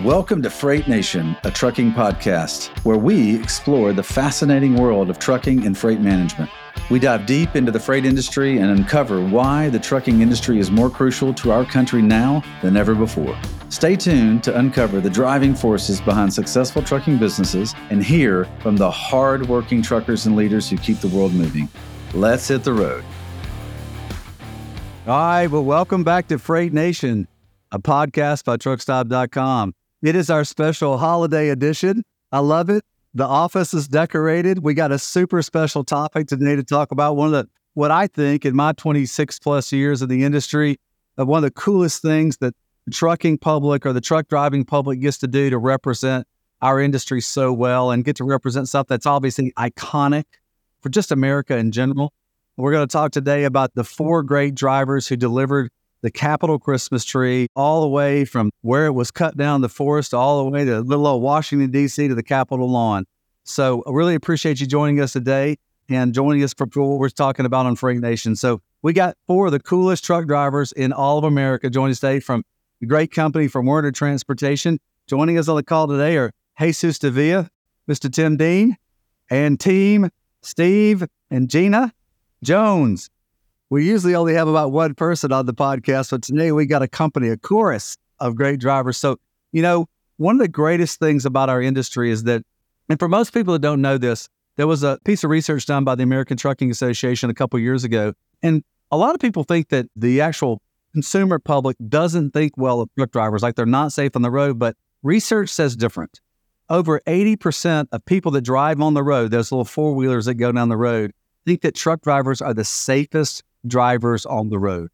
Welcome to Freight Nation, a trucking podcast where we explore the fascinating world of trucking and freight management. We dive deep into the freight industry and uncover why the trucking industry is more crucial to our country now than ever before. Stay tuned to uncover the driving forces behind successful trucking businesses and hear from the hard-working truckers and leaders who keep the world moving. Let's hit the road. All right, well, welcome back to Freight Nation, a podcast by truckstop.com. It is our special holiday edition. I love it. The office is decorated. We got a super special topic today to talk about. One of the, what I think in my 26 plus years in the industry, uh, one of the coolest things that the trucking public or the truck driving public gets to do to represent our industry so well and get to represent stuff that's obviously iconic for just America in general. We're going to talk today about the four great drivers who delivered the Capitol Christmas tree all the way from where it was cut down the forest all the way to little old Washington, D.C. to the Capitol lawn. So I really appreciate you joining us today and joining us for what we're talking about on Freight Nation. So we got four of the coolest truck drivers in all of America joining us today from the great company from Werner Transportation. Joining us on the call today are Jesus Davila, Mr. Tim Dean, and team Steve and Gina Jones. We usually only have about one person on the podcast, but today we got a company, a chorus of great drivers. So, you know, one of the greatest things about our industry is that, and for most people that don't know this, there was a piece of research done by the American Trucking Association a couple years ago. And a lot of people think that the actual consumer public doesn't think well of truck drivers, like they're not safe on the road, but research says different. Over 80% of people that drive on the road, those little four wheelers that go down the road, think that truck drivers are the safest drivers on the road.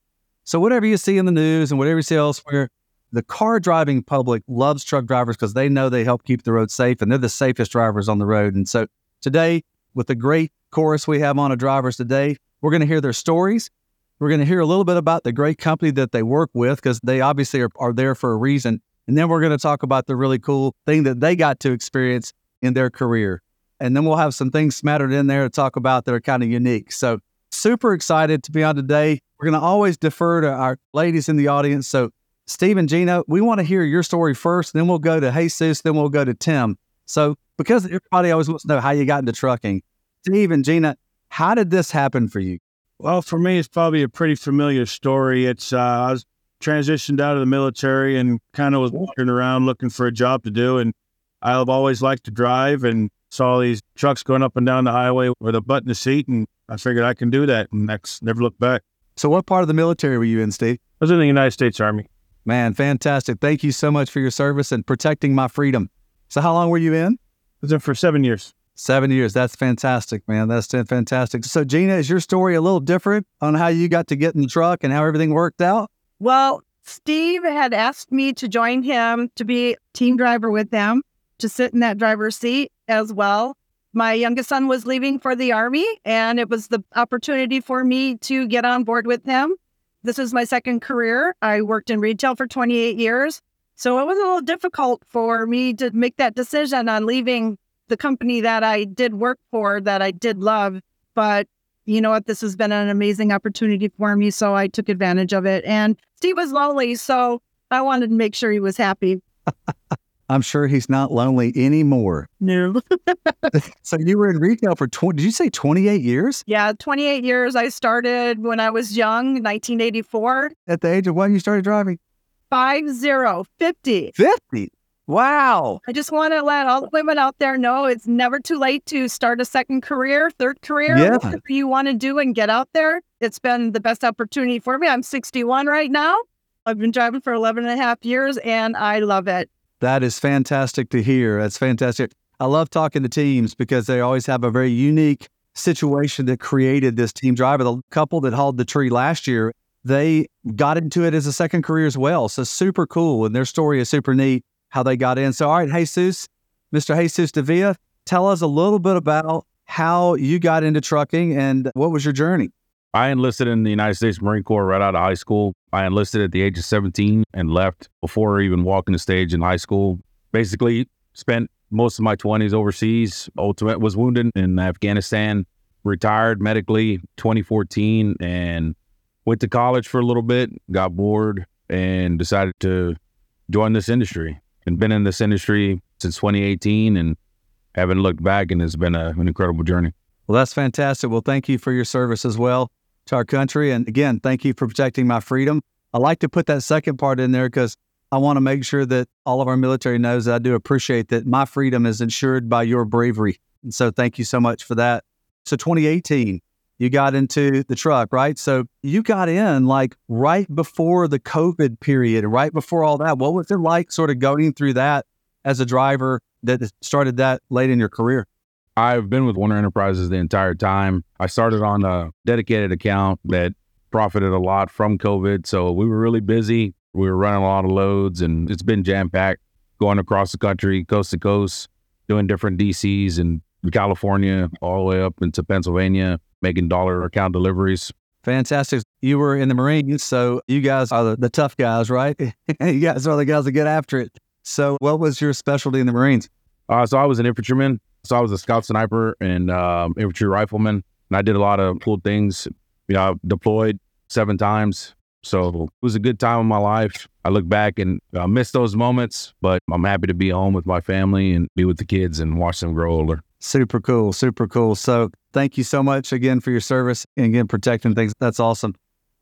So, whatever you see in the news and whatever you see elsewhere, the car driving public loves truck drivers because they know they help keep the road safe and they're the safest drivers on the road. And so, today, with the great chorus we have on our drivers today, we're going to hear their stories. We're going to hear a little bit about the great company that they work with because they obviously are, are there for a reason. And then we're going to talk about the really cool thing that they got to experience in their career. And then we'll have some things smattered in there to talk about that are kind of unique. So, super excited to be on today. We're going to always defer to our ladies in the audience. So, Steve and Gina, we want to hear your story first, then we'll go to Jesus, then we'll go to Tim. So, because everybody always wants to know how you got into trucking, Steve and Gina, how did this happen for you? Well, for me, it's probably a pretty familiar story. It's uh, I was transitioned out of the military and kind of was walking around looking for a job to do, and I've always liked to drive and saw these trucks going up and down the highway with a butt in the seat, and I figured I can do that, and next never looked back. So, what part of the military were you in, Steve? I was in the United States Army. Man, fantastic! Thank you so much for your service and protecting my freedom. So, how long were you in? I was in for seven years. Seven years. That's fantastic, man. That's fantastic. So, Gina, is your story a little different on how you got to get in the truck and how everything worked out? Well, Steve had asked me to join him to be team driver with them, to sit in that driver's seat as well my youngest son was leaving for the army and it was the opportunity for me to get on board with him. This is my second career. I worked in retail for 28 years. So it was a little difficult for me to make that decision on leaving the company that i did work for that i did love. But you know what? This has been an amazing opportunity for me so i took advantage of it. And steve was lonely so i wanted to make sure he was happy I'm sure he's not lonely anymore. No. so you were in retail for 20, did you say 28 years? Yeah, 28 years. I started when I was young, 1984. At the age of what you started driving? Five zero, 50. 50? Wow. I just want to let all the women out there know it's never too late to start a second career, third career, yeah. whatever you want to do and get out there. It's been the best opportunity for me. I'm 61 right now. I've been driving for 11 and a half years and I love it. That is fantastic to hear. That's fantastic. I love talking to teams because they always have a very unique situation that created this team driver. The couple that hauled the tree last year, they got into it as a second career as well. So super cool. And their story is super neat how they got in. So, all right, Jesus, Mr. Jesus Davila, tell us a little bit about how you got into trucking and what was your journey? I enlisted in the United States Marine Corps right out of high school. I enlisted at the age of 17 and left before even walking the stage in high school. Basically, spent most of my 20s overseas. Ultimate was wounded in Afghanistan, retired medically 2014 and went to college for a little bit, got bored and decided to join this industry. and been in this industry since 2018 and haven't looked back. And it's been a, an incredible journey. Well, that's fantastic. Well, thank you for your service as well to our country. And again, thank you for protecting my freedom. I like to put that second part in there because I want to make sure that all of our military knows that I do appreciate that my freedom is ensured by your bravery. And so thank you so much for that. So 2018, you got into the truck, right? So you got in like right before the COVID period, right before all that. What was it like sort of going through that as a driver that started that late in your career? I've been with Werner Enterprises the entire time. I started on a dedicated account that profited a lot from COVID. So we were really busy. We were running a lot of loads and it's been jam packed going across the country, coast to coast, doing different DCs and California all the way up into Pennsylvania making dollar account deliveries. Fantastic. You were in the Marines, so you guys are the, the tough guys, right? you guys are the guys that get after it. So, what was your specialty in the Marines? Uh, so, I was an infantryman. So, I was a scout sniper and um, infantry rifleman. And I did a lot of cool things. You know, I deployed seven times. So, it was a good time in my life. I look back and I miss those moments, but I'm happy to be home with my family and be with the kids and watch them grow older. Super cool. Super cool. So, thank you so much again for your service and again protecting things. That's awesome.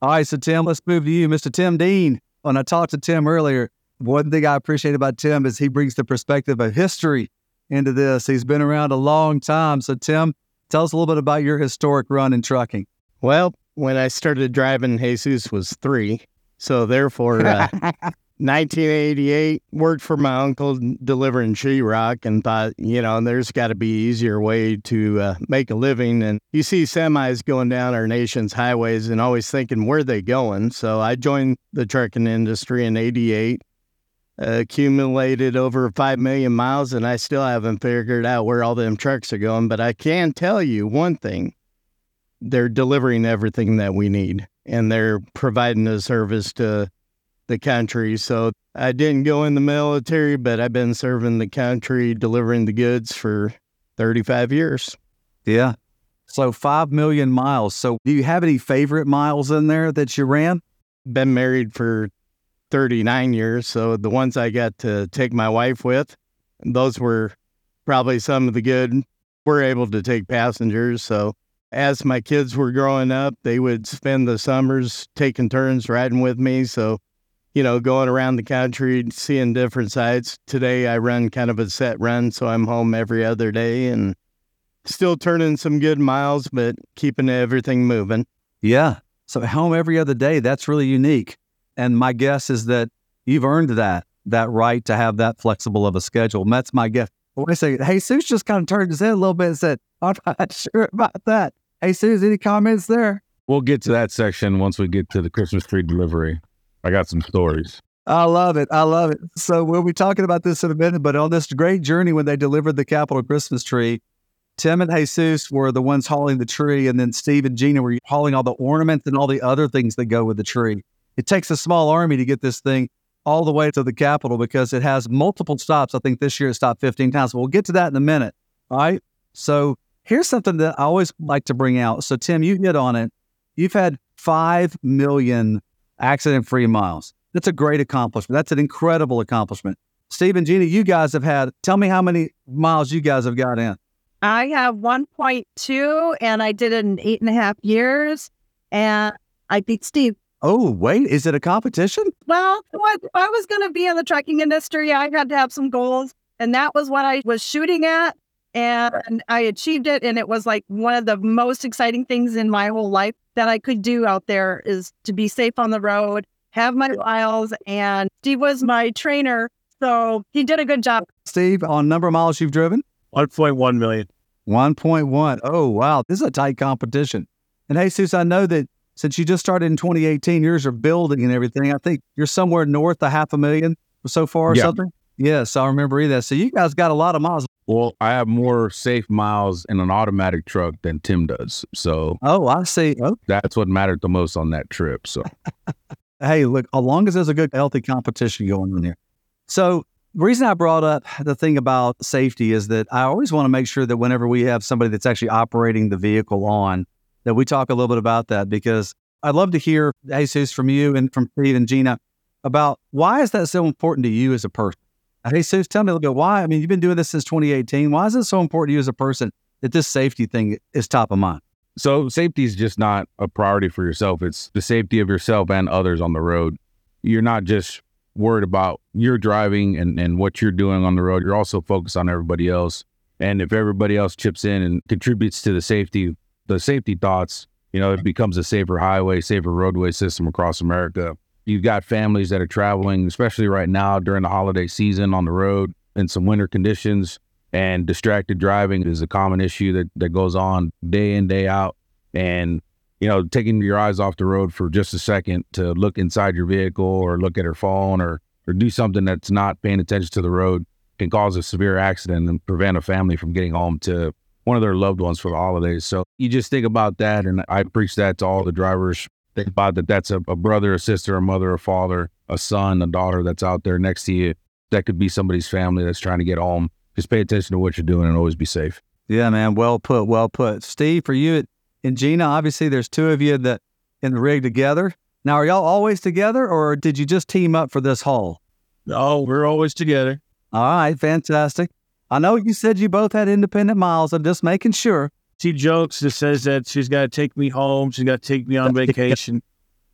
All right, so Tim, let's move to you, Mr. Tim Dean. When I talked to Tim earlier, one thing I appreciate about Tim is he brings the perspective of history into this. He's been around a long time. So, Tim, tell us a little bit about your historic run in trucking. Well, when I started driving, Jesus was three. So, therefore, uh, 1988, worked for my uncle delivering Sheetrock and thought, you know, there's got to be easier way to uh, make a living. And you see semis going down our nation's highways and always thinking, where they going? So I joined the trucking industry in 88, uh, accumulated over 5 million miles, and I still haven't figured out where all them trucks are going. But I can tell you one thing they're delivering everything that we need, and they're providing a service to the country. So I didn't go in the military, but I've been serving the country, delivering the goods for 35 years. Yeah. So 5 million miles. So do you have any favorite miles in there that you ran? Been married for 39 years. So the ones I got to take my wife with, those were probably some of the good. We're able to take passengers. So as my kids were growing up, they would spend the summers taking turns riding with me. So you know, going around the country, seeing different sites. Today, I run kind of a set run, so I'm home every other day and still turning some good miles, but keeping everything moving. Yeah. So home every other day, that's really unique. And my guess is that you've earned that, that right to have that flexible of a schedule. And that's my guess. When I say, hey, Seuss just kind of turned his head a little bit and said, I'm not sure about that. Jesus, any comments there? We'll get to that section once we get to the Christmas tree delivery. I got some stories. I love it. I love it. So we'll be talking about this in a minute, but on this great journey when they delivered the Capitol Christmas tree, Tim and Jesus were the ones hauling the tree, and then Steve and Gina were hauling all the ornaments and all the other things that go with the tree. It takes a small army to get this thing all the way to the Capitol because it has multiple stops. I think this year it stopped 15 times. We'll get to that in a minute. All right. So here's something that I always like to bring out. So, Tim, you hit on it. You've had 5 million accident free miles. That's a great accomplishment. That's an incredible accomplishment. Steve and Gina, you guys have had, tell me how many miles you guys have got in. I have 1.2 and I did it in eight and a half years and I beat Steve. Oh, wait, is it a competition? Well, what I was going to be in the trucking industry, I had to have some goals and that was what I was shooting at and I achieved it and it was like one of the most exciting things in my whole life that I could do out there is to be safe on the road, have my miles, and Steve was my trainer. So he did a good job. Steve, on number of miles you've driven? 1.1 million. 1.1. Oh, wow. This is a tight competition. And Jesus, I know that since you just started in 2018, yours are building and everything. I think you're somewhere north of half a million so far or yeah. something. Yes, I remember that. So you guys got a lot of miles. Well, I have more safe miles in an automatic truck than Tim does. So, oh, I see. Oh. That's what mattered the most on that trip. So, hey, look, as long as there's a good, healthy competition going on here. So, the reason I brought up the thing about safety is that I always want to make sure that whenever we have somebody that's actually operating the vehicle on, that we talk a little bit about that because I'd love to hear, Jesus, from you and from Steve and Gina about why is that so important to you as a person? Jesus, tell me a little bit why. I mean, you've been doing this since 2018. Why is it so important to you as a person that this safety thing is top of mind? So safety is just not a priority for yourself. It's the safety of yourself and others on the road. You're not just worried about your driving and, and what you're doing on the road. You're also focused on everybody else. And if everybody else chips in and contributes to the safety, the safety thoughts, you know, it becomes a safer highway, safer roadway system across America. You've got families that are traveling, especially right now during the holiday season on the road in some winter conditions. And distracted driving is a common issue that, that goes on day in, day out. And, you know, taking your eyes off the road for just a second to look inside your vehicle or look at her phone or, or do something that's not paying attention to the road can cause a severe accident and prevent a family from getting home to one of their loved ones for the holidays. So you just think about that. And I preach that to all the drivers. Think about that. That's a, a brother, a sister, a mother, a father, a son, a daughter that's out there next to you. That could be somebody's family that's trying to get home. Just pay attention to what you're doing and always be safe. Yeah, man. Well put. Well put. Steve, for you and Gina, obviously there's two of you that in the rig together. Now, are y'all always together or did you just team up for this haul? Oh, we're always together. All right, fantastic. I know you said you both had independent miles. I'm just making sure. She jokes and says that she's got to take me home. She's got to take me on vacation,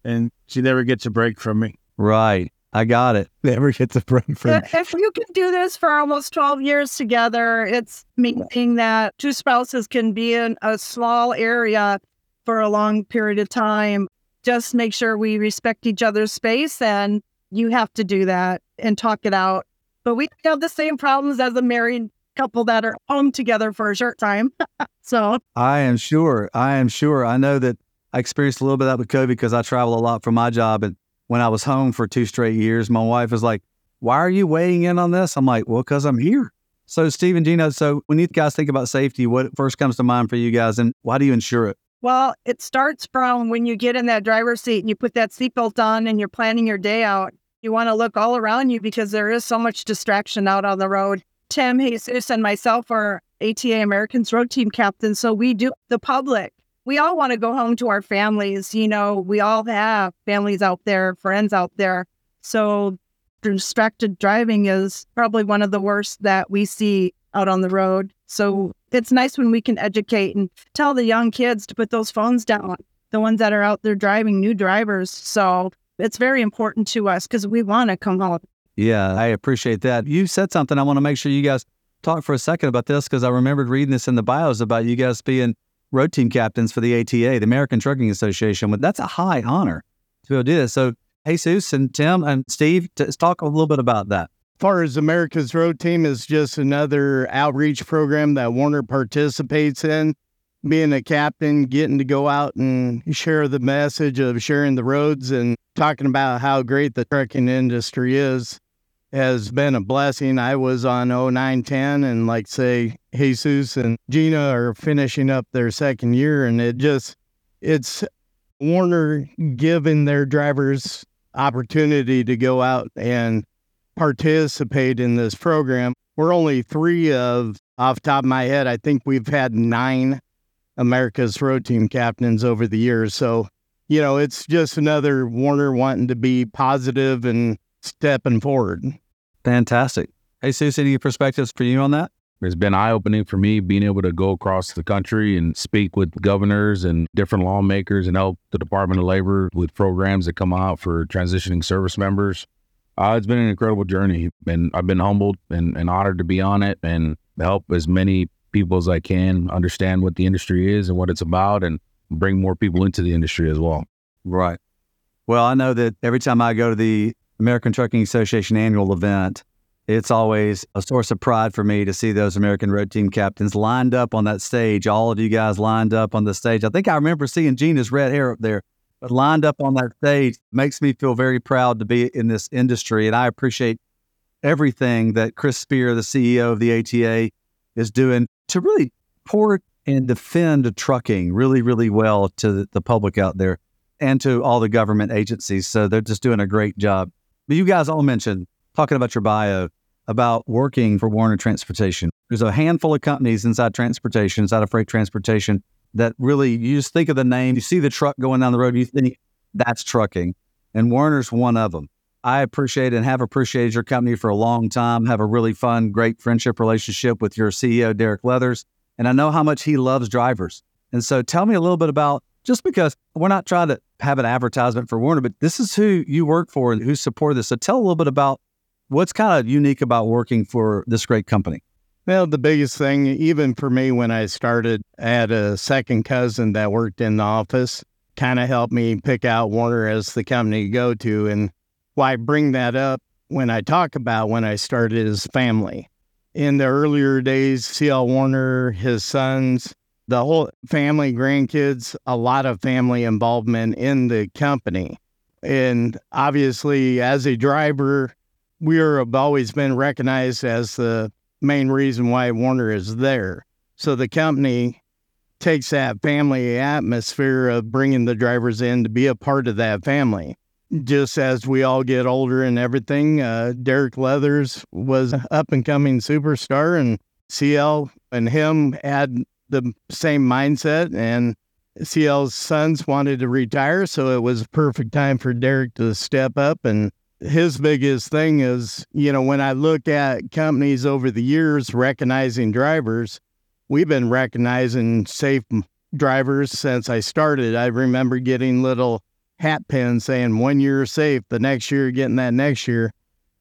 and she never gets a break from me. Right. I got it. Never gets a break from me. If you can do this for almost 12 years together, it's meaning that two spouses can be in a small area for a long period of time. Just make sure we respect each other's space, and you have to do that and talk it out but we have the same problems as a married couple that are home together for a short time. so I am sure. I am sure. I know that I experienced a little bit of that with COVID because I travel a lot for my job. And when I was home for two straight years, my wife was like, Why are you weighing in on this? I'm like, Well, because I'm here. So, Steve and Gina, so when you guys think about safety, what first comes to mind for you guys and why do you insure it? Well, it starts from when you get in that driver's seat and you put that seatbelt on and you're planning your day out. You want to look all around you because there is so much distraction out on the road. Tim, Jesus, and myself are ATA Americans road team captains. So we do the public. We all want to go home to our families. You know, we all have families out there, friends out there. So distracted driving is probably one of the worst that we see out on the road. So it's nice when we can educate and tell the young kids to put those phones down, the ones that are out there driving, new drivers. So it's very important to us because we want to come home. Yeah, I appreciate that. You said something. I want to make sure you guys talk for a second about this because I remembered reading this in the bios about you guys being road team captains for the ATA, the American Trucking Association. But That's a high honor to be able to do this. So, Jesus and Tim and Steve, let's talk a little bit about that. As far as America's Road Team is just another outreach program that Werner participates in being a captain, getting to go out and share the message of sharing the roads and talking about how great the trucking industry is has been a blessing. I was on 0910 and like say Jesus and Gina are finishing up their second year and it just it's Werner giving their drivers opportunity to go out and participate in this program. We're only three of off top of my head, I think we've had nine America's road team captains over the years. So, you know, it's just another Werner wanting to be positive and stepping forward. Fantastic. Hey, Susie, any perspectives for you on that? It's been eye opening for me being able to go across the country and speak with governors and different lawmakers and help the Department of Labor with programs that come out for transitioning service members. Uh, it's been an incredible journey, and I've been humbled and, and honored to be on it and help as many people as I can understand what the industry is and what it's about and bring more people into the industry as well. Right. Well, I know that every time I go to the American Trucking Association annual event, it's always a source of pride for me to see those American road team captains lined up on that stage. All of you guys lined up on the stage. I think I remember seeing Gina's red hair up there, but lined up on that stage makes me feel very proud to be in this industry. And I appreciate everything that Chris Spear, the CEO of the ATA, is doing to really port and defend trucking really, really well to the public out there and to all the government agencies. So they're just doing a great job. But you guys all mentioned talking about your bio about working for Werner Transportation. There's a handful of companies inside transportation, inside of freight transportation, that really you just think of the name, you see the truck going down the road, you think that's trucking. And Werner's one of them. I appreciate and have appreciated your company for a long time. Have a really fun, great friendship relationship with your CEO, Derek Leathers. And I know how much he loves drivers. And so tell me a little bit about just because we're not trying to have an advertisement for Werner, but this is who you work for and who support this. So tell a little bit about what's kind of unique about working for this great company. Well, the biggest thing, even for me when I started, I had a second cousin that worked in the office, kind of helped me pick out Werner as the company to go to. And why I bring that up when I talk about when I started is family. In the earlier days, CL Werner, his sons, the whole family, grandkids, a lot of family involvement in the company. And obviously, as a driver, we have always been recognized as the main reason why Werner is there. So the company takes that family atmosphere of bringing the drivers in to be a part of that family. Just as we all get older and everything, uh, Derek Leathers was up and coming superstar, and CL and him had the same mindset. And CL's sons wanted to retire, so it was a perfect time for Derek to step up and his biggest thing is, you know, when I look at companies over the years recognizing drivers, we've been recognizing safe drivers since I started. I remember getting little hat pins saying one year safe, the next year getting that next year.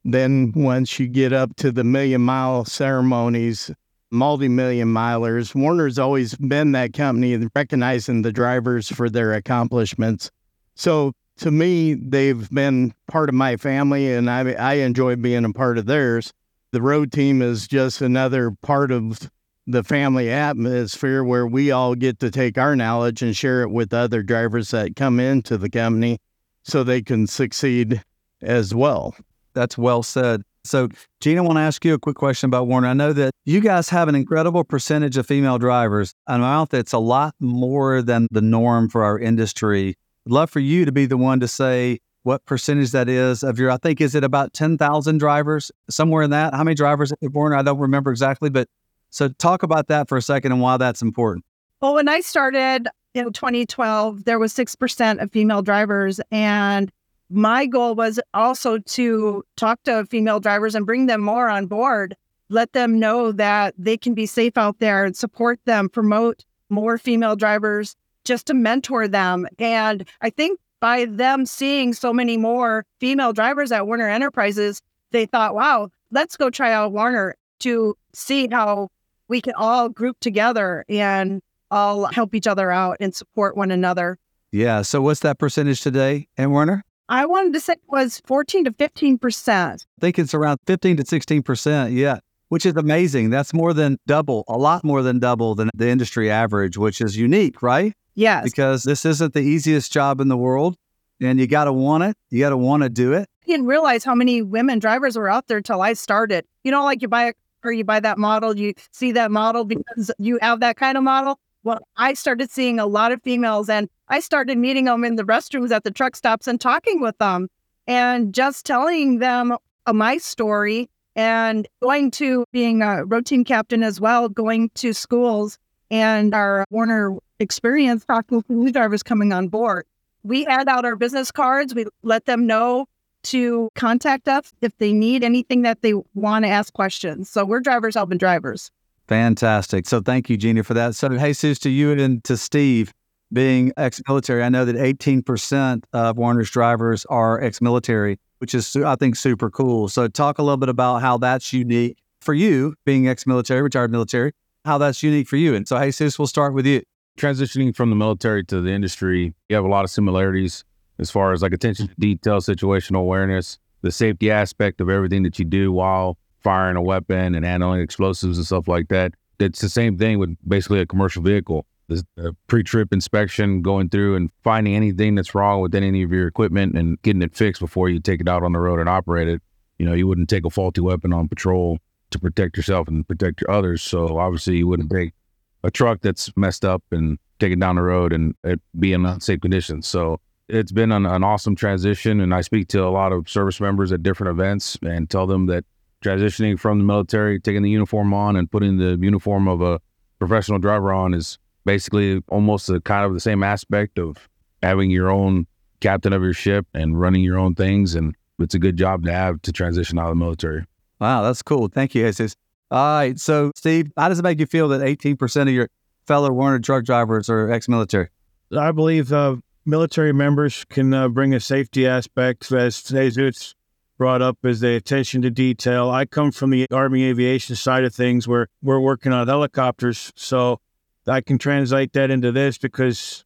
Then once you get up to the million mile ceremonies, multi million milers, Werner's always been that company recognizing the drivers for their accomplishments. So to me, they've been part of my family, and I I enjoy being a part of theirs. The road team is just another part of the family atmosphere where we all get to take our knowledge and share it with other drivers that come into the company so they can succeed as well. That's well said. So, Gina, I want to ask you a quick question about Werner. I know that you guys have an incredible percentage of female drivers, an amount that's a lot more than the norm for our industry. I'd love for you to be the one to say what percentage that is of your, I think, is it about 10,000 drivers, somewhere in that? How many drivers at Werner? I don't remember exactly, but so talk about that for a second and why that's important. Well, when I started in 2012, there was 6% of female drivers. And my goal was also to talk to female drivers and bring them more on board, let them know that they can be safe out there and support them, promote more female drivers just to mentor them. And I think by them seeing so many more female drivers at Werner Enterprises, they thought, wow, let's go try out Werner to see how we can all group together and all help each other out and support one another. Yeah. So what's that percentage today Ann Werner? I wanted to say it was 14 to 15%. I think it's around 15 to 16%. Yeah. Which is amazing. That's more than double, a lot more than double than the industry average, which is unique, right? Yes. Because this isn't the easiest job in the world and you got to want it. You got to want to do it. I didn't realize how many women drivers were out there till I started. You know, like you buy a car, you buy that model, you see that model because you have that kind of model. Well, I started seeing a lot of females and I started meeting them in the restrooms at the truck stops and talking with them and just telling them uh, my story and going to being a road team captain as well, going to schools and our Werner experience talking to new drivers coming on board. We hand out our business cards. We let them know to contact us if they need anything that they want to ask questions. So we're drivers helping drivers. Fantastic. So thank you, Gina, for that. So, Jesus, to you and to Steve, being ex military, I know that 18% of Werner's drivers are ex military, which is, I think, super cool. So, talk a little bit about how that's unique for you, being ex military, retired military, how that's unique for you. And so, Jesus, we'll start with you transitioning from the military to the industry, you have a lot of similarities as far as like attention to detail, situational awareness, the safety aspect of everything that you do while firing a weapon and handling explosives and stuff like that. It's the same thing with basically a commercial vehicle. The uh, pre-trip inspection, going through and finding anything that's wrong with any of your equipment and getting it fixed before you take it out on the road and operate it. You know, you wouldn't take a faulty weapon on patrol to protect yourself and protect your others. So obviously, you wouldn't take a truck that's messed up and take it down the road and it be in unsafe conditions. So it's been an, an, awesome transition. And I speak to a lot of service members at different events and tell them that transitioning from the military, taking the uniform on and putting the uniform of a professional driver on is basically almost a kind of the same aspect of having your own captain of your ship and running your own things and it's a good job to have to transition out of the military. Wow, that's cool. Thank you, Jesus. All right. So, Steve, how does it make you feel that 18% of your fellow Werner truck drivers are ex military? I believe uh, military members can uh, bring a safety aspect, as Jesus brought up, as the attention to detail. I come from the Army aviation side of things where we're working on helicopters. So I can translate that into this because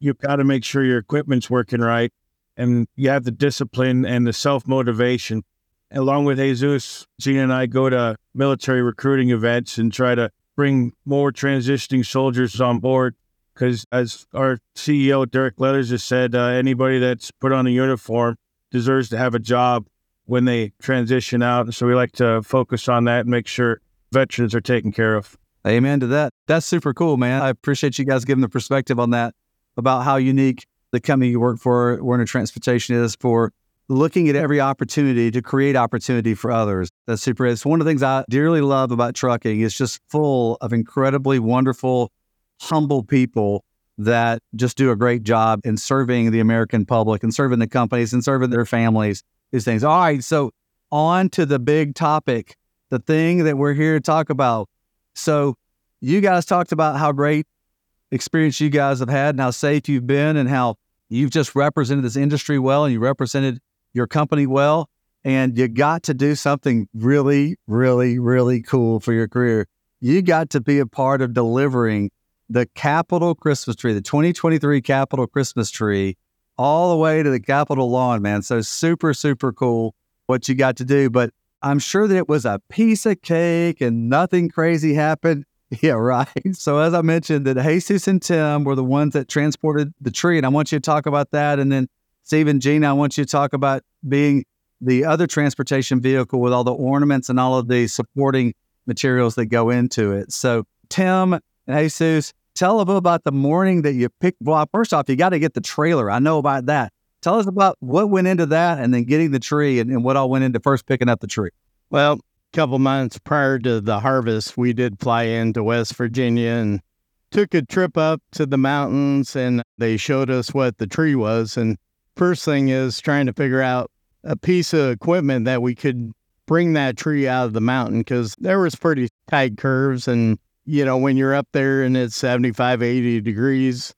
you've got to make sure your equipment's working right and you have the discipline and the self motivation. Along with Jesus, Gina and I go to military recruiting events and try to bring more transitioning soldiers on board. Because as our CEO, Derek Leathers has said, uh, anybody that's put on a uniform deserves to have a job when they transition out. And so we like to focus on that and make sure veterans are taken care of. Amen to that. That's super cool, man. I appreciate you guys giving the perspective on that about how unique the company you work for, Werner Transportation, is for looking at every opportunity to create opportunity for others. That's super. It's one of the things I dearly love about trucking. It's just full of incredibly wonderful, humble people that just do a great job in serving the American public and serving the companies and serving their families. These things. All right. So on to the big topic, the thing that we're here to talk about. So you guys talked about how great experience you guys have had and how safe you've been and how you've just represented this industry well and you represented your company well. And you got to do something really, really, really cool for your career. You got to be a part of delivering the Capitol Christmas tree, the 2023 Capitol Christmas tree, all the way to the Capitol lawn, man. So super, super cool what you got to do. But I'm sure that it was a piece of cake and nothing crazy happened. Yeah, right. So as I mentioned, that Jesus and Tim were the ones that transported the tree, and I want you to talk about that. And then Stephen, Gina, I want you to talk about being the other transportation vehicle with all the ornaments and all of the supporting materials that go into it. So Tim and Jesus, tell us about the morning that you picked. Well, first off, you got to get the trailer. I know about that. Tell us about what went into that, and then getting the tree, and, and what all went into first picking up the tree. Well, a couple months prior to the harvest, we did fly into West Virginia and took a trip up to the mountains and they showed us what the tree was. And first thing is trying to figure out a piece of equipment that we could bring that tree out of the mountain because there was pretty tight curves and you know when you're up there and it's 75 80 degrees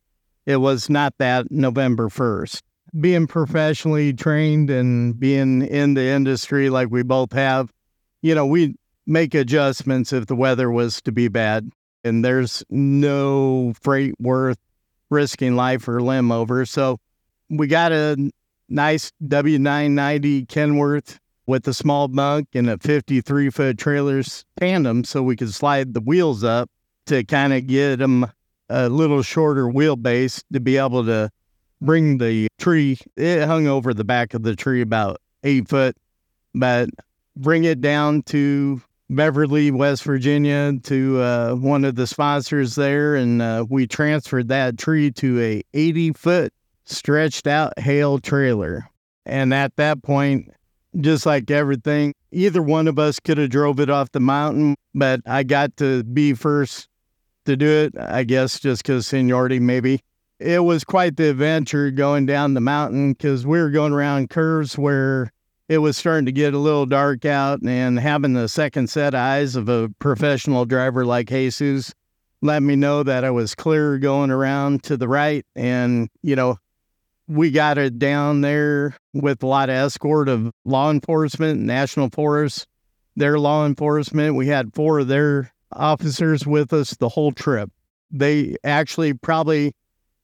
it was not that november 1st being professionally trained and being in the industry like we both have you know, we make adjustments if the weather was to be bad. And there's no freight worth risking life or limb over. So we got a nice W990 Kenworth with a small bunk and a 53 foot trailers tandem so we could slide the wheels up to kind of get them a little shorter wheelbase to be able to bring the tree. It hung over the back of the tree about eight foot, but bring it down to Beverly, West Virginia, to uh, one of the sponsors there, and uh, we transferred that tree to a 80 foot stretched out Hale trailer. And at that point, just like everything, either one of us could have drove it off the mountain, but I got to be first to do it. I guess just because seniority, maybe. It was quite the adventure going down the mountain because we were going around curves where it was starting to get a little dark out, and having the second set eyes of a professional driver like Jesus let me know that I was clear going around to the right. And, you know, we got it down there with a lot of escort of law enforcement, National Forest, their law enforcement. We had four of their officers with us the whole trip. They actually probably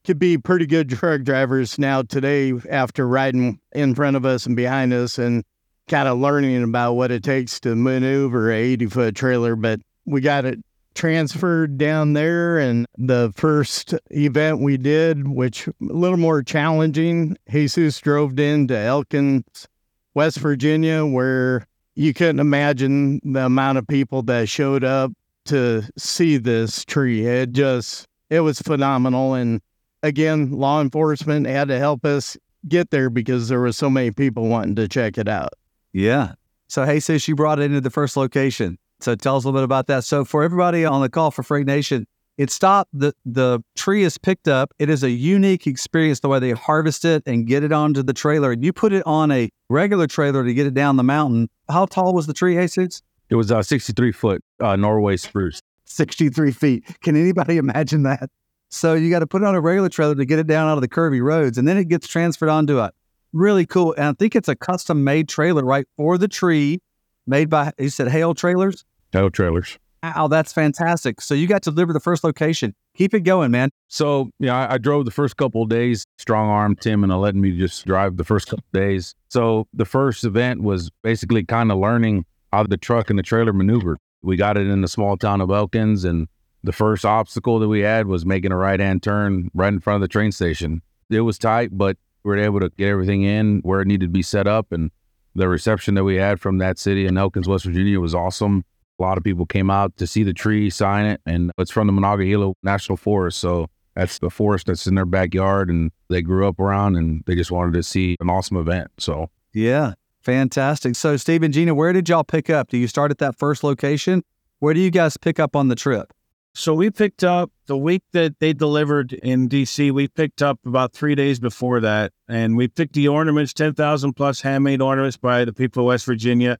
could be pretty good truck drivers now today after riding in front of us and behind us and kind of learning about what it takes to maneuver a 80 foot trailer. But we got it transferred down there and the first event we did which a little more challenging jesus drove into elkins west virginia where you couldn't imagine the amount of people that showed up to see this tree it just it was phenomenal and again, law enforcement had to help us get there because there were so many people wanting to check it out. Yeah. So, hey, sis, you brought it into the first location. So, tell us a little bit about that. So, for everybody on the call for Freight Nation, It stopped the the tree is picked up. It is a unique experience the way they harvest it and get it onto the trailer. And you put it on a regular trailer to get it down the mountain. How tall was the tree, Jesus? It was a 63 foot uh, Norway spruce. 63 feet. Can anybody imagine that? So you got to put it on a regular trailer to get it down out of the curvy roads, and then it gets transferred onto a really cool. And I think it's a custom made trailer right for the tree, made by you said Hale Trailers. Hale Trailers. Wow, that's fantastic. So you got to deliver the first location. Keep it going, man. So yeah, I, I drove the first couple of days. Strong arm Tim and letting me just drive the first couple of days. So the first event was basically kind of learning how the truck and the trailer maneuvered. We got it in the small town of Elkins, and the first obstacle that we had was making a right hand turn right in front of the train station. It was tight, but we were able to get everything in where it needed to be set up. And the reception that we had from that city in Elkins, West Virginia was awesome. A lot of people came out to see the tree, sign it, and it's from the Monongahela National Forest. So that's the forest that's in their backyard and they grew up around and they just wanted to see an awesome event. So, yeah, fantastic. So, Steve and Gina, where did y'all pick up? Do you start at that first location? Where do you guys pick up on the trip? So we picked up the week that they delivered in DC. We picked up about three days before that, and we picked the ornaments, ten thousand plus handmade ornaments by the people of West Virginia,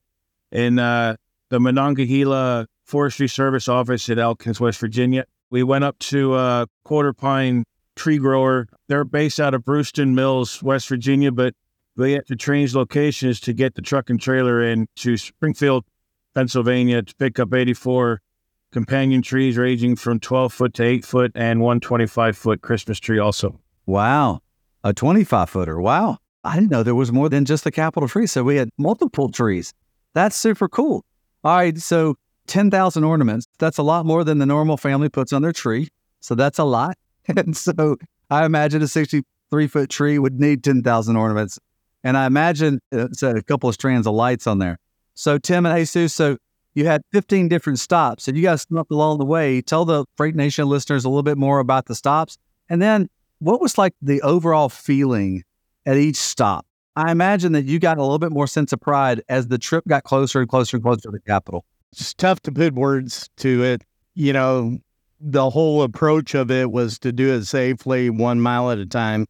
in uh, the Monongahela Forestry Service office at Elkins, West Virginia. We went up to uh, Quarter Pine Tree Grower. They're based out of Bruceton Mills, West Virginia, but they had to change locations to get the truck and trailer in to Springfield, Pennsylvania, to pick up eighty-four companion trees ranging from 12 foot to 8 foot and one 25 foot Christmas tree also. Wow. A 25 footer. Wow. I didn't know there was more than just the capital tree. So we had multiple trees. That's super cool. All right. So 10,000 ornaments. That's a lot more than the normal family puts on their tree. So that's a lot. And so I imagine a 63 foot tree would need 10,000 ornaments. And I imagine it's a couple of strands of lights on there. So, Tim and Jesus, so you had 15 different stops and you guys stopped along the way. Tell the Freight Nation listeners a little bit more about the stops. And then what was like the overall feeling at each stop? I imagine that you got a little bit more sense of pride as the trip got closer and closer and closer to the capital. It's tough to put words to it. You know, the whole approach of it was to do it safely, one mile at a time.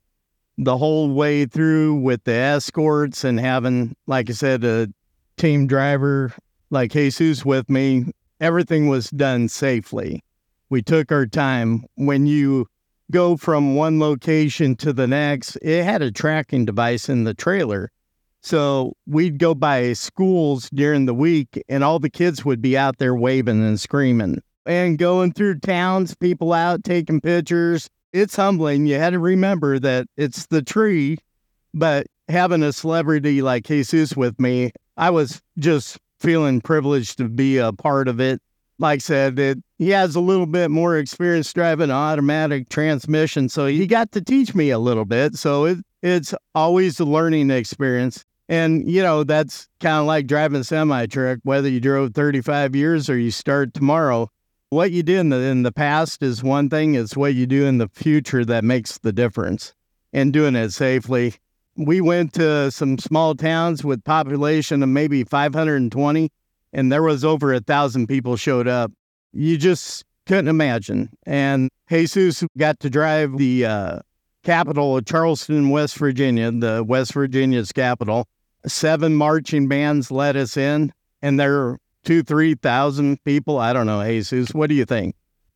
The whole way through with the escorts and having, like I said, a team driver like Jesus with me, everything was done safely. We took our time. When you go from one location to the next, it had a tracking device in the trailer. So we'd go by schools during the week, and all the kids would be out there waving and screaming and going through towns, people out taking pictures. It's humbling. You had to remember that it's the tree, but having a celebrity like Jesus with me, I was just feeling privileged to be a part of it. Like I said, it, he has a little bit more experience driving an automatic transmission, so he got to teach me a little bit. So it, it's always a learning experience. And, you know, that's kind of like driving a semi truck, whether you drove 35 years or you start tomorrow. What you did in the, in the past is one thing, it's what you do in the future that makes the difference. And doing it safely we went to some small towns with population of maybe 520 and there was over a thousand people showed up. You just couldn't imagine. And jesus got to drive the uh, capital of charleston west virginia the west virginia's capital. Seven marching bands let us in and there are two three thousand people. I don't know jesus what do you think?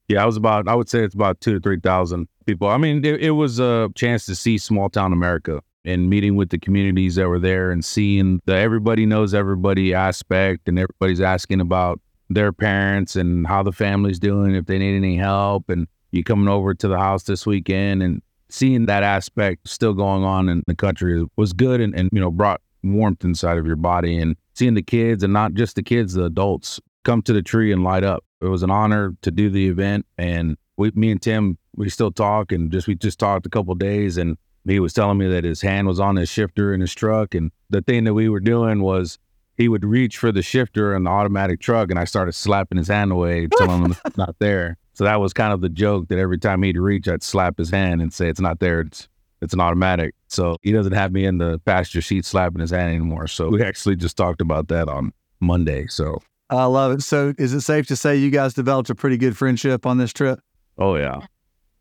Yeah i was about i would say it's about two to three thousand people. I mean it, it was a chance to see small town america and meeting with the communities that were there and seeing the everybody knows everybody aspect and everybody's asking about their parents and how the family's doing if they need any help and you coming over to the house this weekend and seeing that aspect still going on in the country was good and, and you know brought warmth inside of your body and seeing the kids and not just the kids the adults come to the tree and light up. It was an honor to do the event and we me and tim we still talk and just we just talked a couple days and he was telling me that his hand was on his shifter in his truck. And the thing that we were doing was he would reach for the shifter in the automatic truck, and I started slapping his hand away, telling him it's not there. So that was kind of the joke that every time he'd reach, I'd slap his hand and say, It's not there. It's it's an automatic. So he doesn't have me in the passenger seat slapping his hand anymore. So we actually just talked about that on Monday. So I love it. So is it safe to say you guys developed a pretty good friendship on this trip? Oh yeah.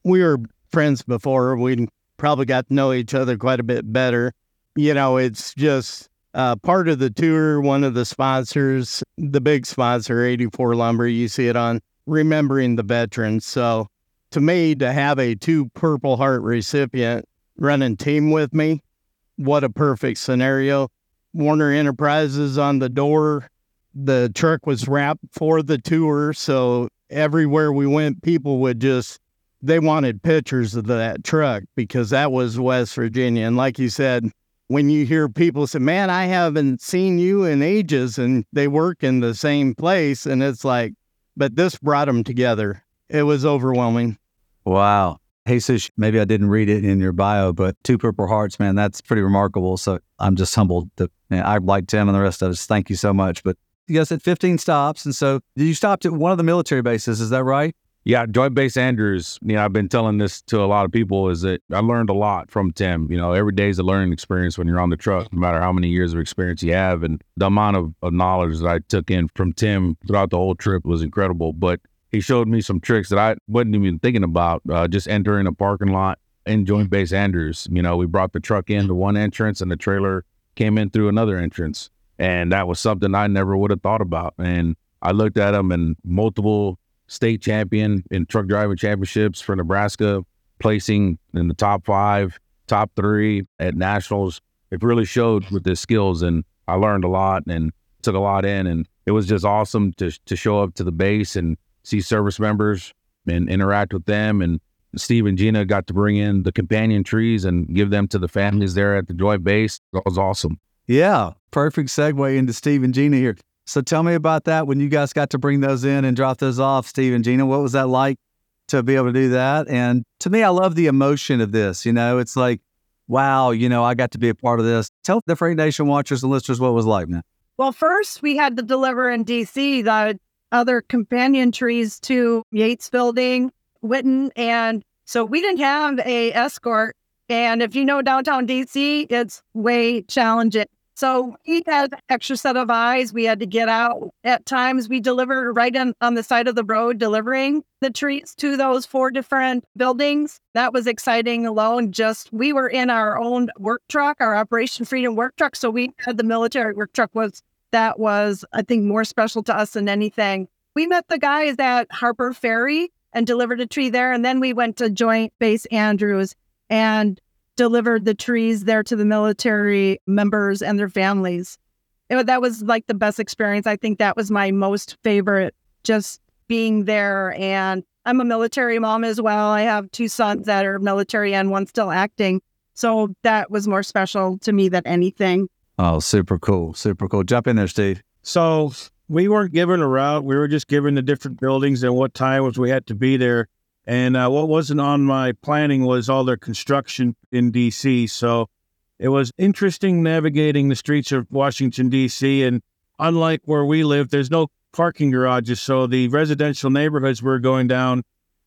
We were friends before. We probably got to know each other quite a bit better. You know, it's just uh, part of the tour, one of the sponsors, the big sponsor, 84 Lumber, you see it on Remembering the Veterans. So to me, to have a two Purple Heart recipient running team with me, what a perfect scenario. Werner Enterprises on the door. The truck was wrapped for the tour. So everywhere we went, people would just, they wanted pictures of that truck because that was West Virginia. And like you said, when you hear people say, Man, I haven't seen you in ages, and they work in the same place, and it's like, but this brought them together. It was overwhelming. Wow. Jesus, maybe I didn't read it in your bio, but two Purple Hearts, man, that's pretty remarkable. So I'm just humbled that man, I like Tim and the rest of us. Thank you so much. But you guys had 15 stops. And so you stopped at one of the military bases. Is that right? Yeah, Joint Base Andrews. You know, I've been telling this to a lot of people is that I learned a lot from Tim. You know, every day is a learning experience when you're on the truck, no matter how many years of experience you have. And the amount of, of knowledge that I took in from Tim throughout the whole trip was incredible. But he showed me some tricks that I wasn't even thinking about. Uh, just entering a parking lot in Joint Base Andrews. You know, we brought the truck in to one entrance and the trailer came in through another entrance. And that was something I never would have thought about. And I looked at him and multiple state champion in truck driving championships for Nebraska, placing in the top five, top three at nationals. It really showed with his skills, and I learned a lot and took a lot in. And it was just awesome to to show up to the base and see service members and interact with them. And Steve and Gina got to bring in the companion trees and give them to the families there at the joint base. That was awesome. Yeah, perfect segue into Steve and Gina here. So tell me about that when you guys got to bring those in and drop those off, Steve and Gina. What was that like to be able to do that? And to me, I love the emotion of this. You know, it's like, wow, you know, I got to be a part of this. Tell the Freight Nation watchers and listeners what was like, man. Well, first we had to deliver in DC the other companion trees to Yates Building, Whitten, and so we didn't have a escort. And if you know downtown DC, it's way challenging. So he had extra set of eyes. We had to get out. At times, we delivered right on, on the side of the road, delivering the treats to those four different buildings. That was exciting alone. Just we were in our own work truck, our Operation Freedom work truck. So we had the military work truck was that was, I think, more special to us than anything. We met the guys at Harper Ferry and delivered a tree there. And then we went to Joint Base Andrews and delivered the trees there to the military members and their families. It, that was like the best experience. I think that was my most favorite, just being there. And I'm a military mom as well. I have two sons that are military and one still acting. So that was more special to me than anything. Oh, super cool. Super cool. Jump in there, Steve. So we weren't given a route. We were just given the different buildings and what times we had to be there. And uh, what wasn't on my planning was all their construction in DC. So it was interesting navigating the streets of Washington, D.C. And unlike where we live, there's no parking garages. So the residential neighborhoods we're going down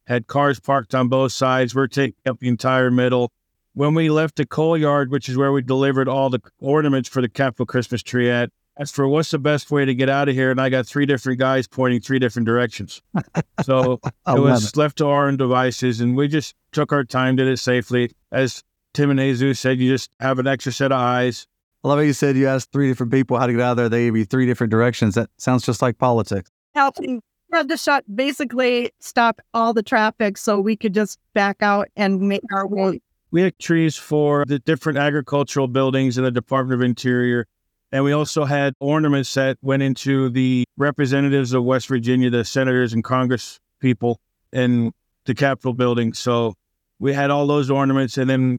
had cars parked on both sides. We're taking up the entire middle. When we left the coal yard, which is where we delivered all the ornaments for the Capitol Christmas tree at, asked for what's the best way to get out of here, and I got three different guys pointing three different directions. So it was it. left to our own devices, and we just took our time, did it safely. As Tim and Jesus said, you just have an extra set of eyes. I love how you said you asked three different people how to get out of there. They gave you three different directions. That sounds just like politics. Helping the shut basically stop all the traffic so we could just back out and make our way. We had trees for the different agricultural buildings in the Department of Interior and we also had ornaments that went into the representatives of West Virginia, the senators and Congress people in the Capitol building. So we had all those ornaments. And then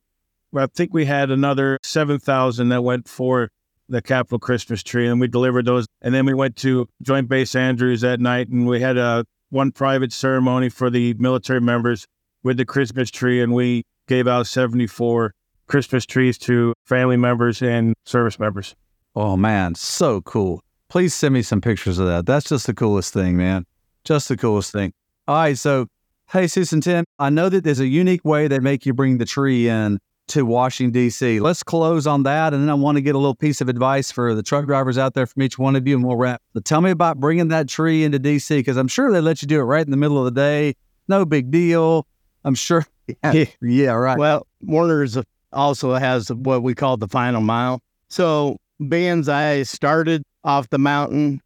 I think we had another 7,000 that went for the Capitol Christmas tree. And we delivered those. And then we went to Joint Base Andrews that night and we had a one private ceremony for the military members with the Christmas tree. And we gave out 74 Christmas trees to family members and service members. Oh man, so cool. Please send me some pictures of that. That's just the coolest thing, man. Just the coolest thing. All right, so hey, Susan Tim, I know that there's a unique way they make you bring the tree in to Washington, D.C. Let's close on that. And then I want to get a little piece of advice for the truck drivers out there from each one of you, and we'll wrap. But tell me about bringing that tree into D.C. because I'm sure they let you do it right in the middle of the day. no big deal. I'm sure. Yeah, yeah right. Well, Werner's also has what we call the final mile. So, being I started off the mountain,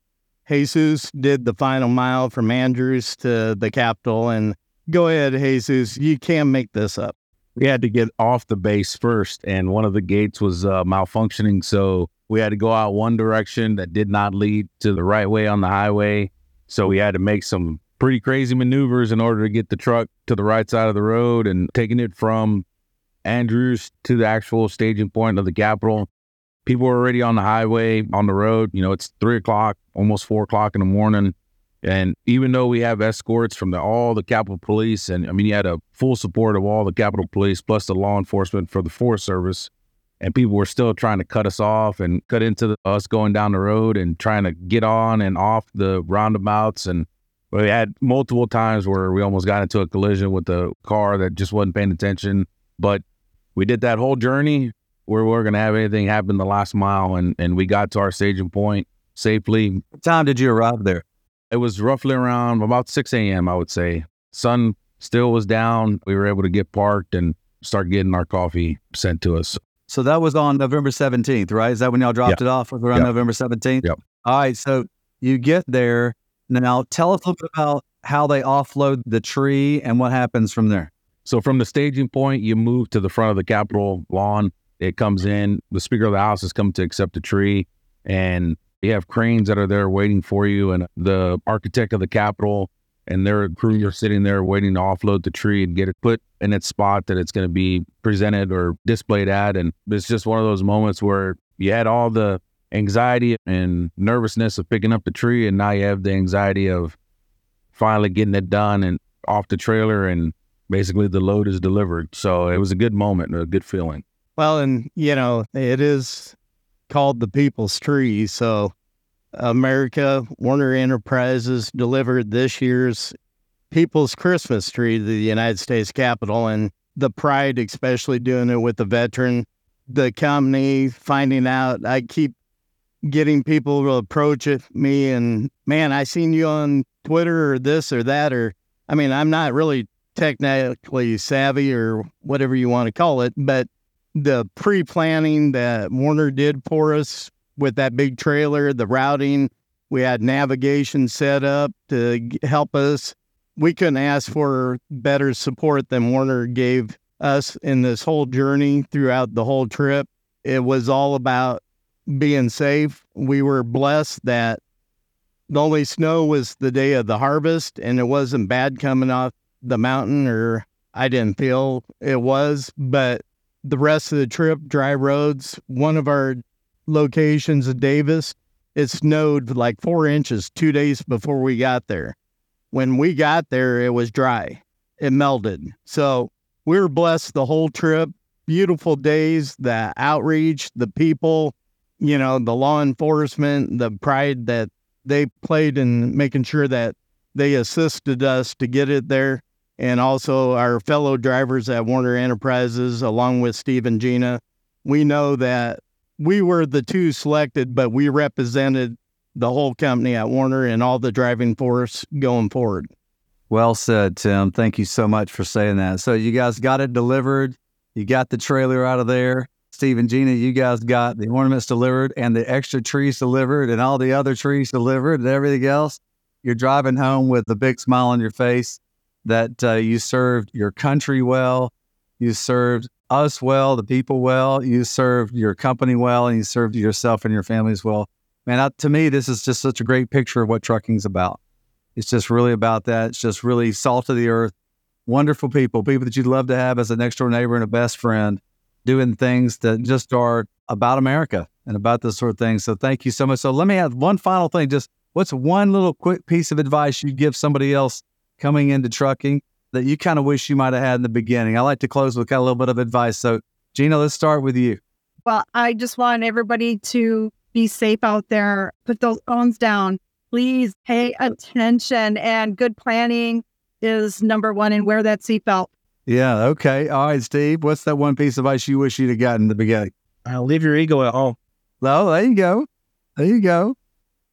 Jesus did the final mile from Andrews to the Capitol. And go ahead, Jesus, you can't make this up. We had to get off the base first, and one of the gates was uh, malfunctioning. So we had to go out one direction that did not lead to the right way on the highway. So we had to make some pretty crazy maneuvers in order to get the truck to the right side of the road and taking it from Andrews to the actual staging point of the Capitol. People were already on the highway, on the road. You know, it's three o'clock, almost four o'clock in the morning. And even though we have escorts from the, all the Capitol Police, and I mean, you had a full support of all the Capitol Police plus the law enforcement for the Forest Service, and people were still trying to cut us off and cut into the, us going down the road and trying to get on and off the roundabouts. And we had multiple times where we almost got into a collision with a car that just wasn't paying attention. But we did that whole journey we we're going to have anything happen the last mile, and, and we got to our staging point safely. What time did you arrive there? It was roughly around about 6 a.m., I would say. Sun still was down. We were able to get parked and start getting our coffee sent to us. So that was on November 17th, right? Is that when y'all dropped it off? Was around. November 17th? Yep. All right. So you get there. Now tell us a little bit about how they offload the tree and what happens from there. So from the staging point, you move to the front of the Capitol lawn. It comes in. The Speaker of the House has come to accept the tree, and you have cranes that are there waiting for you, and the architect of the Capitol and their crew are sitting there waiting to offload the tree and get it put in its spot that it's going to be presented or displayed at. And it's just one of those moments where you had all the anxiety and nervousness of picking up the tree, and now you have the anxiety of finally getting it done and off the trailer and basically the load is delivered. So it was a good moment, a good feeling. Well, and you know, it is called the People's Tree. So, America, Werner Enterprises delivered this year's People's Christmas tree to the United States Capitol, and the pride, especially doing it with the veteran, the company finding out. I keep getting people to approach me and man, I seen you on Twitter or this or that, or I mean, I'm not really technically savvy or whatever you want to call it, but the pre-planning that Werner did for us with that big trailer, the routing, we had navigation set up to help us. We couldn't ask for better support than Werner gave us in this whole journey throughout the whole trip. It was all about being safe. We were blessed that the only snow was the day of the harvest and it wasn't bad coming off the mountain or I didn't feel it was, but the rest of the trip, dry roads. One of our locations in Davis, it snowed like four inches two days before we got there. When we got there, it was dry. It melted. So we were blessed the whole trip. Beautiful days, the outreach, the people, you know, the law enforcement, the pride that they played in making sure that they assisted us to get it there and also our fellow drivers at Werner Enterprises, along with Steve and Gina. We know that we were the two selected, but we represented the whole company at Werner and all the driving force going forward. Well said, Tim. Thank you so much for saying that. So you guys got it delivered. You got the trailer out of there. Steve and Gina, you guys got the ornaments delivered and the extra trees delivered and all the other trees delivered and everything else. You're driving home with a big smile on your face that uh, you served your country well, you served us well, the people well, you served your company well, and you served yourself and your families well. Man, I, to me, this is just such a great picture of what trucking's about. It's just really about that. It's just really salt of the earth, wonderful people, people that you'd love to have as a next door neighbor and a best friend, doing things that just are about America and about this sort of thing. So thank you so much. So let me add one final thing. Just what's one little quick piece of advice you'd give somebody else coming into trucking that you kind of wish you might have had in the beginning? I like to close with kind of a little bit of advice. So Gina, let's start with you. Well, I just want everybody to be safe out there. Put those phones down. Please pay attention. And good planning is number one. And wear that seatbelt. Yeah. Okay. All right, Steve. What's that one piece of advice you wish you'd have gotten in the beginning? Uh, leave your ego at home. Oh, there you go. There you go.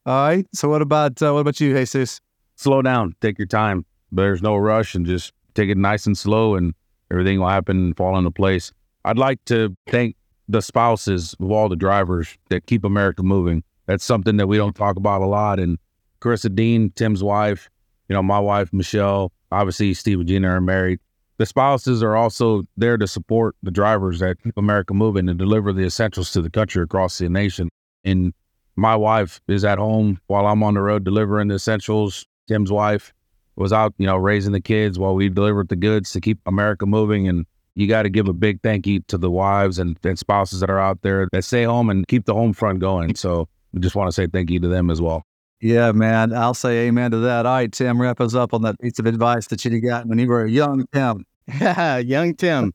All right. So what about uh, what about you, Jesus? Slow down, take your time. There's no rush and just take it nice and slow and everything will happen and fall into place. I'd like to thank the spouses of all the drivers that keep America moving. That's something that we don't talk about a lot. And Carissa Dean, Tim's wife, you know, my wife, Michelle, obviously Steve and Gina are married. The spouses are also there to support the drivers that keep America moving and deliver the essentials to the country across the nation. And my wife is at home while I'm on the road delivering the essentials. Tim's wife was out, you know, raising the kids while we delivered the goods to keep America moving. And you got to give a big thank you to the wives and, and spouses that are out there that stay home and keep the home front going. So we just want to say thank you to them as well. Yeah, man. I'll say amen to that. All right, Tim, wrap us up on that piece of advice that you got when you were a young Tim. young Tim,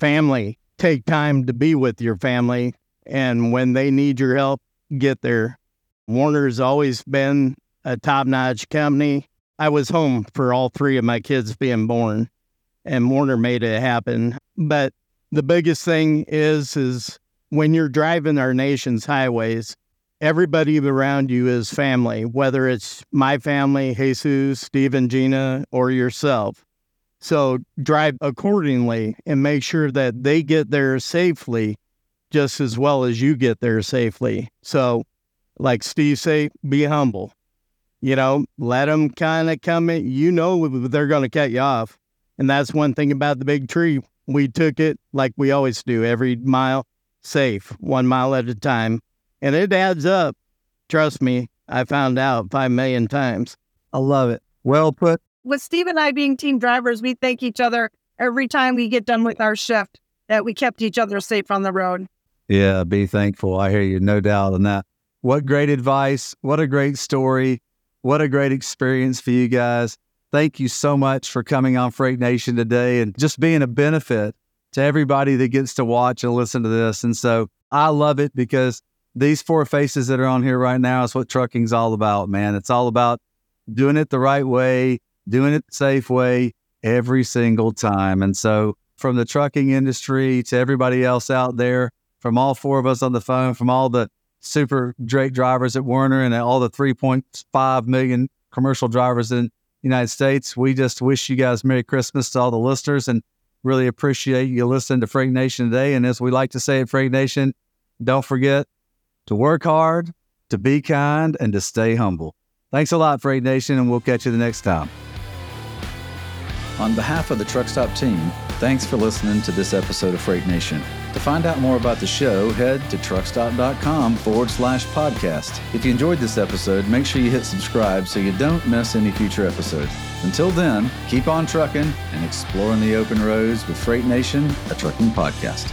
family, take time to be with your family. And when they need your help, get there. Werner's always been a top notch company. I was home for all three of my kids being born, and Werner made it happen. But the biggest thing is, is when you're driving our nation's highways, everybody around you is family, whether it's my family, Jesus, Steve and Gina, or yourself. So drive accordingly and make sure that they get there safely just as well as you get there safely. So like Steve say, be humble. You know, let them kind of come in. You know they're going to cut you off. And that's one thing about the big tree. We took it like we always do, every mile safe, one mile at a time. And it adds up. Trust me, I found out five million times. I love it. Well put. With Steve and I being team drivers, we thank each other every time we get done with our shift that we kept each other safe on the road. Yeah, be thankful. I hear you, no doubt on that. What great advice. What a great story. What a great experience for you guys. Thank you so much for coming on Freight Nation today and just being a benefit to everybody that gets to watch and listen to this. And so I love it because these four faces that are on here right now is what trucking's all about, man. It's all about doing it the right way, doing it the safe way every single time. And so from the trucking industry to everybody else out there, from all four of us on the phone, from all the super Drake drivers at Werner and all the 3.5 million commercial drivers in the United States. We just wish you guys Merry Christmas to all the listeners and really appreciate you listening to Freight Nation today. And as we like to say at Freight Nation, don't forget to work hard, to be kind, and to stay humble. Thanks a lot, Freight Nation, and we'll catch you the next time. On behalf of the Truckstop team, thanks for listening to this episode of Freight Nation. To find out more about the show, head to truckstop.com forward slash podcast. If you enjoyed this episode, make sure you hit subscribe so you don't miss any future episodes. Until then, keep on trucking and exploring the open roads with Freight Nation, a trucking podcast.